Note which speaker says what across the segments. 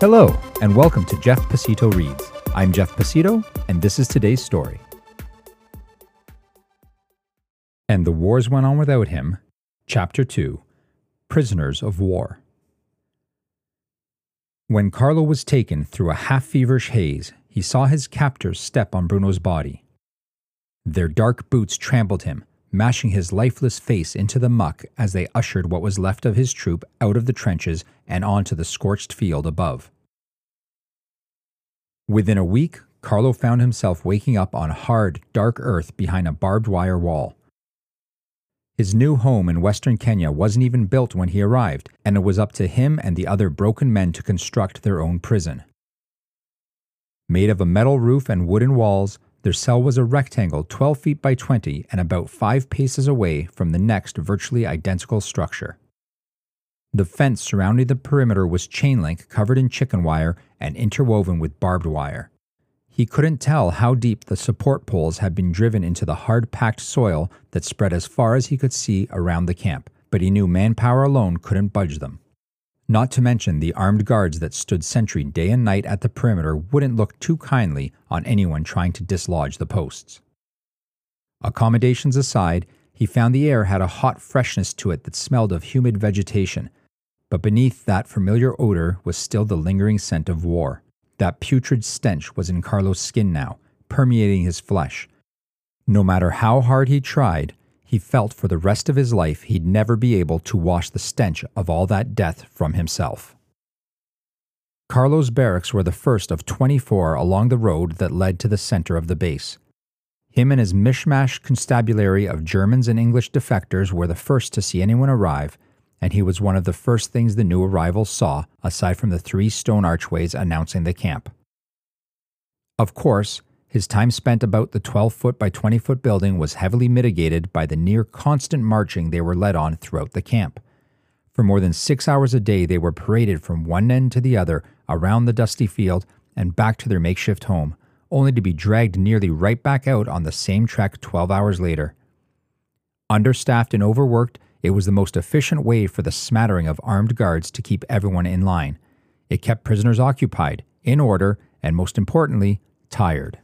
Speaker 1: Hello, and welcome to Jeff Pacitto Reads. I'm Jeff Pacitto, and this is today's story. And the Wars Went On Without Him, Chapter 2 Prisoners of War. When Carlo was taken through a half feverish haze, he saw his captors step on Bruno's body. Their dark boots trampled him, mashing his lifeless face into the muck as they ushered what was left of his troop out of the trenches and onto the scorched field above. Within a week, Carlo found himself waking up on hard, dark earth behind a barbed wire wall. His new home in western Kenya wasn't even built when he arrived, and it was up to him and the other broken men to construct their own prison. Made of a metal roof and wooden walls, their cell was a rectangle 12 feet by 20 and about 5 paces away from the next virtually identical structure. The fence surrounding the perimeter was chain link covered in chicken wire and interwoven with barbed wire. He couldn't tell how deep the support poles had been driven into the hard packed soil that spread as far as he could see around the camp, but he knew manpower alone couldn't budge them. Not to mention the armed guards that stood sentry day and night at the perimeter wouldn't look too kindly on anyone trying to dislodge the posts. Accommodations aside, he found the air had a hot freshness to it that smelled of humid vegetation, but beneath that familiar odor was still the lingering scent of war. That putrid stench was in Carlo's skin now, permeating his flesh. No matter how hard he tried, he felt for the rest of his life he'd never be able to wash the stench of all that death from himself. Carlo's barracks were the first of 24 along the road that led to the center of the base. Him and his mishmash constabulary of Germans and English defectors were the first to see anyone arrive and he was one of the first things the new arrivals saw, aside from the three stone archways announcing the camp. Of course, his time spent about the 12 foot by 20 foot building was heavily mitigated by the near constant marching they were led on throughout the camp. For more than six hours a day, they were paraded from one end to the other around the dusty field and back to their makeshift home, only to be dragged nearly right back out on the same track 12 hours later. Understaffed and overworked, it was the most efficient way for the smattering of armed guards to keep everyone in line. It kept prisoners occupied, in order, and most importantly, tired.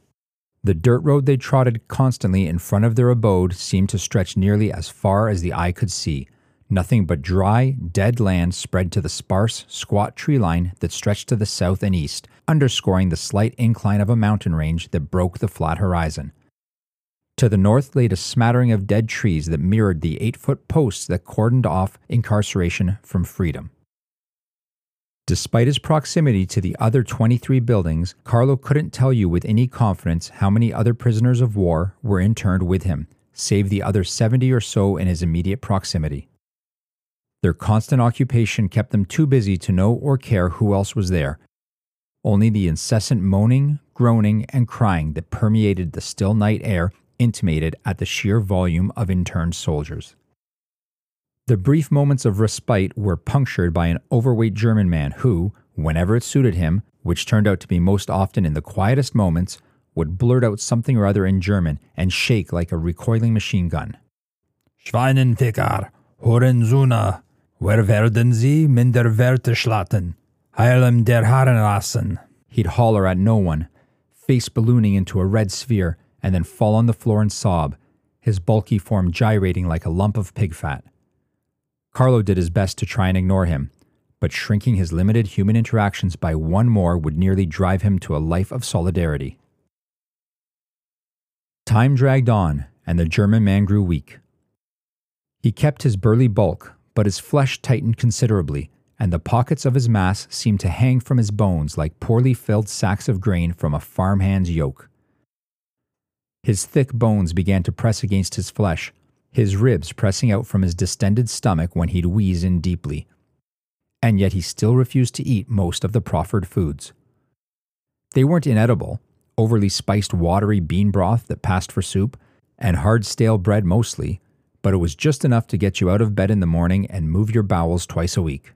Speaker 1: The dirt road they trotted constantly in front of their abode seemed to stretch nearly as far as the eye could see. Nothing but dry, dead land spread to the sparse, squat tree line that stretched to the south and east, underscoring the slight incline of a mountain range that broke the flat horizon. To the north laid a smattering of dead trees that mirrored the eight foot posts that cordoned off incarceration from freedom. Despite his proximity to the other 23 buildings, Carlo couldn't tell you with any confidence how many other prisoners of war were interned with him, save the other 70 or so in his immediate proximity. Their constant occupation kept them too busy to know or care who else was there. Only the incessant moaning, groaning, and crying that permeated the still night air intimated at the sheer volume of interned soldiers. The brief moments of respite were punctured by an overweight German man who, whenever it suited him, which turned out to be most often in the quietest moments, would blurt out something or other in German and shake like a recoiling machine gun.
Speaker 2: Schweinenficker, Hurenzuna, wer werden Sie minder Werte schlatten? Heilem der Haaren lassen.
Speaker 1: He'd holler at no one, face ballooning into a red sphere and then fall on the floor and sob, his bulky form gyrating like a lump of pig fat. Carlo did his best to try and ignore him, but shrinking his limited human interactions by one more would nearly drive him to a life of solidarity. Time dragged on, and the German man grew weak. He kept his burly bulk, but his flesh tightened considerably, and the pockets of his mass seemed to hang from his bones like poorly filled sacks of grain from a farmhand's yoke. His thick bones began to press against his flesh, his ribs pressing out from his distended stomach when he'd wheeze in deeply. And yet he still refused to eat most of the proffered foods. They weren't inedible, overly spiced watery bean broth that passed for soup, and hard stale bread mostly, but it was just enough to get you out of bed in the morning and move your bowels twice a week.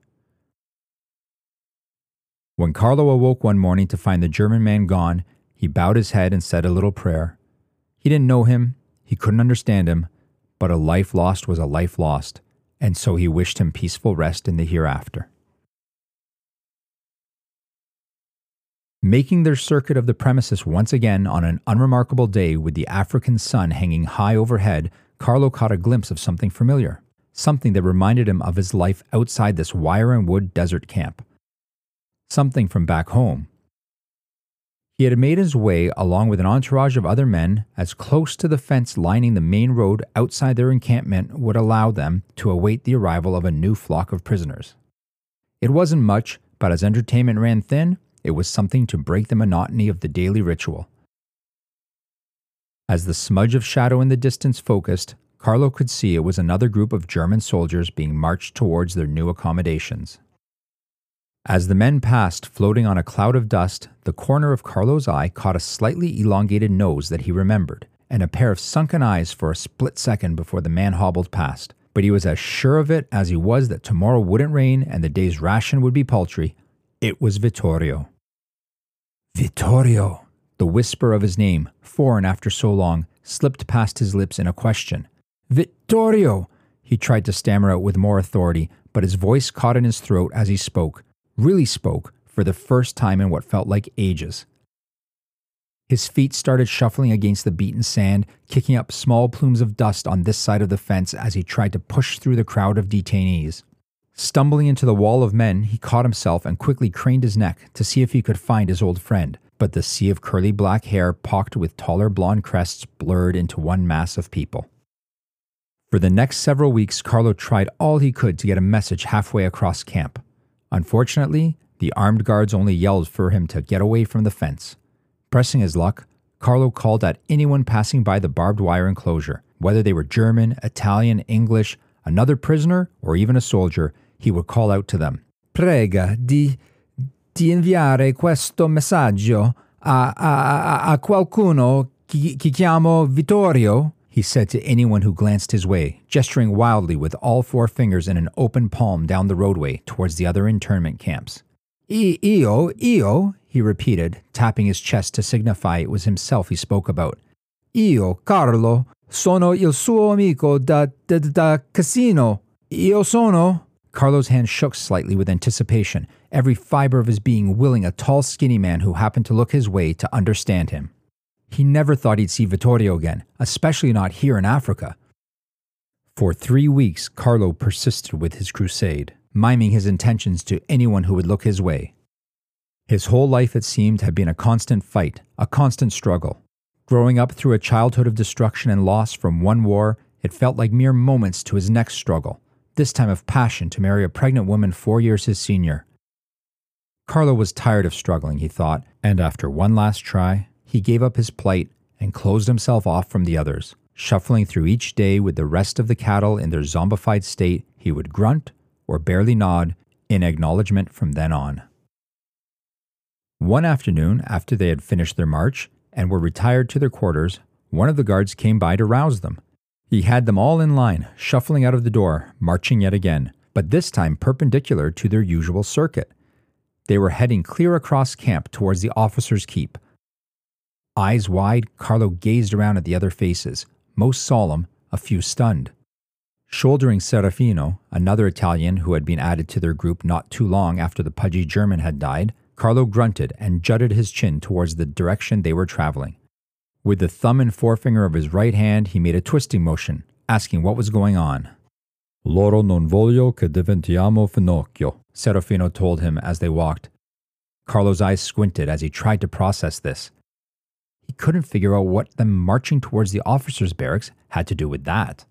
Speaker 1: When Carlo awoke one morning to find the German man gone, he bowed his head and said a little prayer. He didn't know him, he couldn't understand him, but a life lost was a life lost, and so he wished him peaceful rest in the hereafter. Making their circuit of the premises once again on an unremarkable day with the African sun hanging high overhead, Carlo caught a glimpse of something familiar, something that reminded him of his life outside this wire and wood desert camp. Something from back home. He had made his way, along with an entourage of other men, as close to the fence lining the main road outside their encampment would allow them to await the arrival of a new flock of prisoners. It wasn't much, but as entertainment ran thin, it was something to break the monotony of the daily ritual. As the smudge of shadow in the distance focused, Carlo could see it was another group of German soldiers being marched towards their new accommodations. As the men passed, floating on a cloud of dust, the corner of Carlo's eye caught a slightly elongated nose that he remembered, and a pair of sunken eyes for a split second before the man hobbled past. But he was as sure of it as he was that tomorrow wouldn't rain and the day's ration would be paltry. It was Vittorio. Vittorio! The whisper of his name, foreign after so long, slipped past his lips in a question. Vittorio! He tried to stammer out with more authority, but his voice caught in his throat as he spoke, really spoke, for the first time in what felt like ages. His feet started shuffling against the beaten sand, kicking up small plumes of dust on this side of the fence as he tried to push through the crowd of detainees. Stumbling into the wall of men, he caught himself and quickly craned his neck to see if he could find his old friend. But the sea of curly black hair, pocked with taller blonde crests, blurred into one mass of people. For the next several weeks, Carlo tried all he could to get a message halfway across camp. Unfortunately, the armed guards only yelled for him to get away from the fence. Pressing his luck, Carlo called at anyone passing by the barbed wire enclosure, whether they were German, Italian, English, another prisoner, or even a soldier, he would call out to them, Prega di, di inviare questo messaggio a, a, a qualcuno che, chiamo Vittorio? He said to anyone who glanced his way, gesturing wildly with all four fingers in an open palm down the roadway towards the other internment camps. Io, io, he repeated, tapping his chest to signify it was himself he spoke about. Io, Carlo, sono il suo amico da, da, da casino. Io sono. Carlo's hand shook slightly with anticipation, every fiber of his being willing a tall, skinny man who happened to look his way to understand him. He never thought he'd see Vittorio again, especially not here in Africa. For three weeks, Carlo persisted with his crusade, miming his intentions to anyone who would look his way. His whole life, it seemed, had been a constant fight, a constant struggle. Growing up through a childhood of destruction and loss from one war, it felt like mere moments to his next struggle, this time of passion to marry a pregnant woman four years his senior. Carlo was tired of struggling, he thought, and after one last try, he gave up his plight and closed himself off from the others. Shuffling through each day with the rest of the cattle in their zombified state, he would grunt or barely nod in acknowledgement from then on. One afternoon, after they had finished their march and were retired to their quarters, one of the guards came by to rouse them. He had them all in line, shuffling out of the door, marching yet again, but this time perpendicular to their usual circuit. They were heading clear across camp towards the officers' keep. Eyes wide, Carlo gazed around at the other faces, most solemn, a few stunned. Shouldering Serafino, another Italian who had been added to their group not too long after the pudgy German had died, Carlo grunted and jutted his chin towards the direction they were traveling. With the thumb and forefinger of his right hand, he made a twisting motion, asking what was going on.
Speaker 2: Loro non voglio che diventiamo finocchio,
Speaker 1: Serafino told him as they walked. Carlo's eyes squinted as he tried to process this. He couldn't figure out what them marching towards the officers' barracks had to do with that.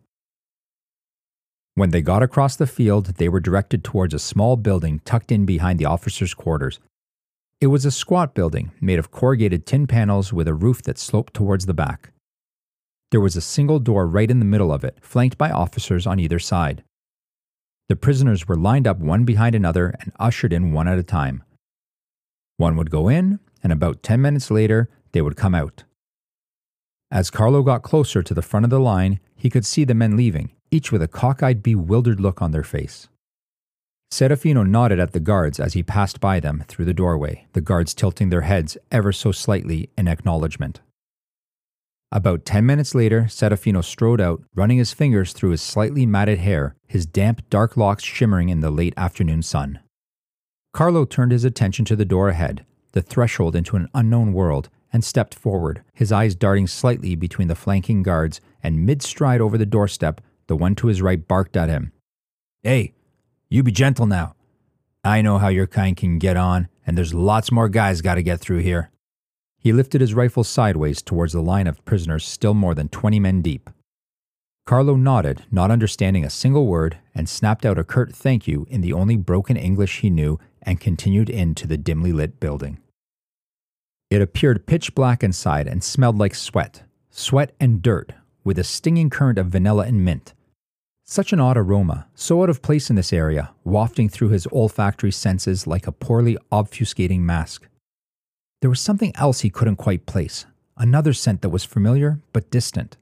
Speaker 1: When they got across the field, they were directed towards a small building tucked in behind the officers' quarters. It was a squat building made of corrugated tin panels with a roof that sloped towards the back. There was a single door right in the middle of it, flanked by officers on either side. The prisoners were lined up one behind another and ushered in one at a time. One would go in, and about 10 minutes later, they would come out. As Carlo got closer to the front of the line, he could see the men leaving, each with a cockeyed, bewildered look on their face. Serafino nodded at the guards as he passed by them through the doorway, the guards tilting their heads ever so slightly in acknowledgement. About ten minutes later, Serafino strode out, running his fingers through his slightly matted hair, his damp, dark locks shimmering in the late afternoon sun. Carlo turned his attention to the door ahead, the threshold into an unknown world, and stepped forward, his eyes darting slightly between the flanking guards, and mid stride over the doorstep, the one to his right barked at him. Hey, you be gentle now. I know how your kind can get on, and there's lots more guys got to get through here. He lifted his rifle sideways towards the line of prisoners still more than 20 men deep. Carlo nodded, not understanding a single word, and snapped out a curt thank you in the only broken English he knew and continued into the dimly lit building. It appeared pitch black inside and smelled like sweat, sweat and dirt, with a stinging current of vanilla and mint. Such an odd aroma, so out of place in this area, wafting through his olfactory senses like a poorly obfuscating mask. There was something else he couldn't quite place, another scent that was familiar but distant.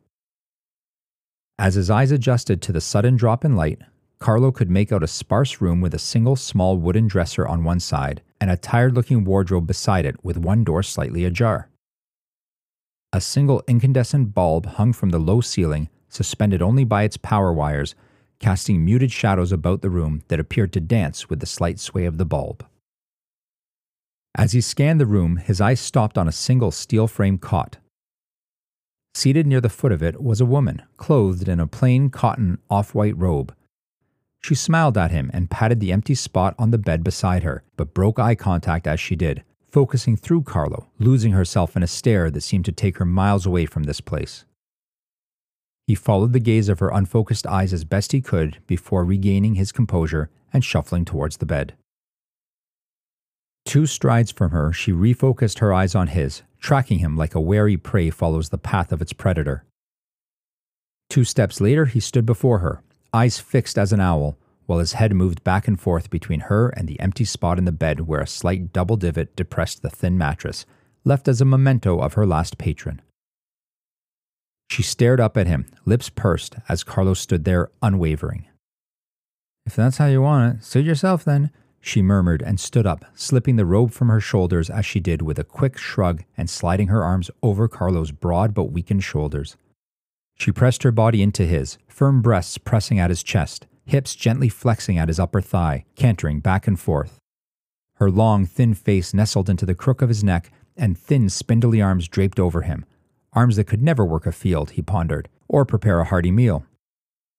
Speaker 1: As his eyes adjusted to the sudden drop in light, Carlo could make out a sparse room with a single small wooden dresser on one side and a tired looking wardrobe beside it with one door slightly ajar. A single incandescent bulb hung from the low ceiling, suspended only by its power wires, casting muted shadows about the room that appeared to dance with the slight sway of the bulb. As he scanned the room, his eyes stopped on a single steel frame cot. Seated near the foot of it was a woman, clothed in a plain cotton off white robe. She smiled at him and patted the empty spot on the bed beside her, but broke eye contact as she did, focusing through Carlo, losing herself in a stare that seemed to take her miles away from this place. He followed the gaze of her unfocused eyes as best he could before regaining his composure and shuffling towards the bed. Two strides from her, she refocused her eyes on his, tracking him like a wary prey follows the path of its predator. Two steps later, he stood before her, eyes fixed as an owl, while his head moved back and forth between her and the empty spot in the bed where a slight double divot depressed the thin mattress, left as a memento of her last patron. She stared up at him, lips pursed, as Carlos stood there unwavering. If that's how you want it, suit yourself then, she murmured and stood up, slipping the robe from her shoulders as she did with a quick shrug and sliding her arms over Carlo's broad but weakened shoulders. She pressed her body into his, firm breasts pressing at his chest, hips gently flexing at his upper thigh, cantering back and forth. Her long, thin face nestled into the crook of his neck, and thin, spindly arms draped over him. Arms that could never work a field, he pondered, or prepare a hearty meal.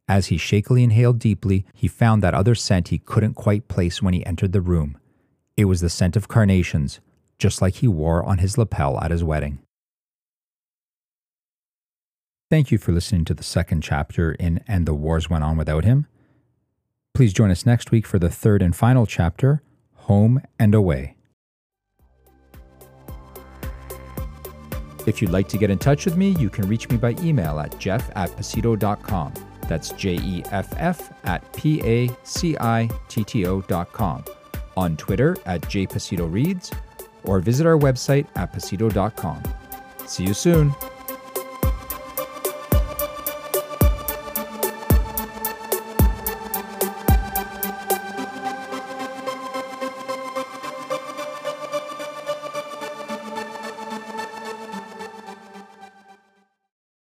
Speaker 1: As he shakily inhaled deeply, he found that other scent he couldn't quite place when he entered the room. It was the scent of carnations, just like he wore on his lapel at his wedding. Thank you for listening to the second chapter in And the Wars Went On Without Him. Please join us next week for the third and final chapter Home and Away. If you'd like to get in touch with me, you can reach me by email at jeff at pacitto.com. That's J E F F at P A C I T T O dot com. On Twitter at jpacittoreads or visit our website at pacitto.com. See you soon.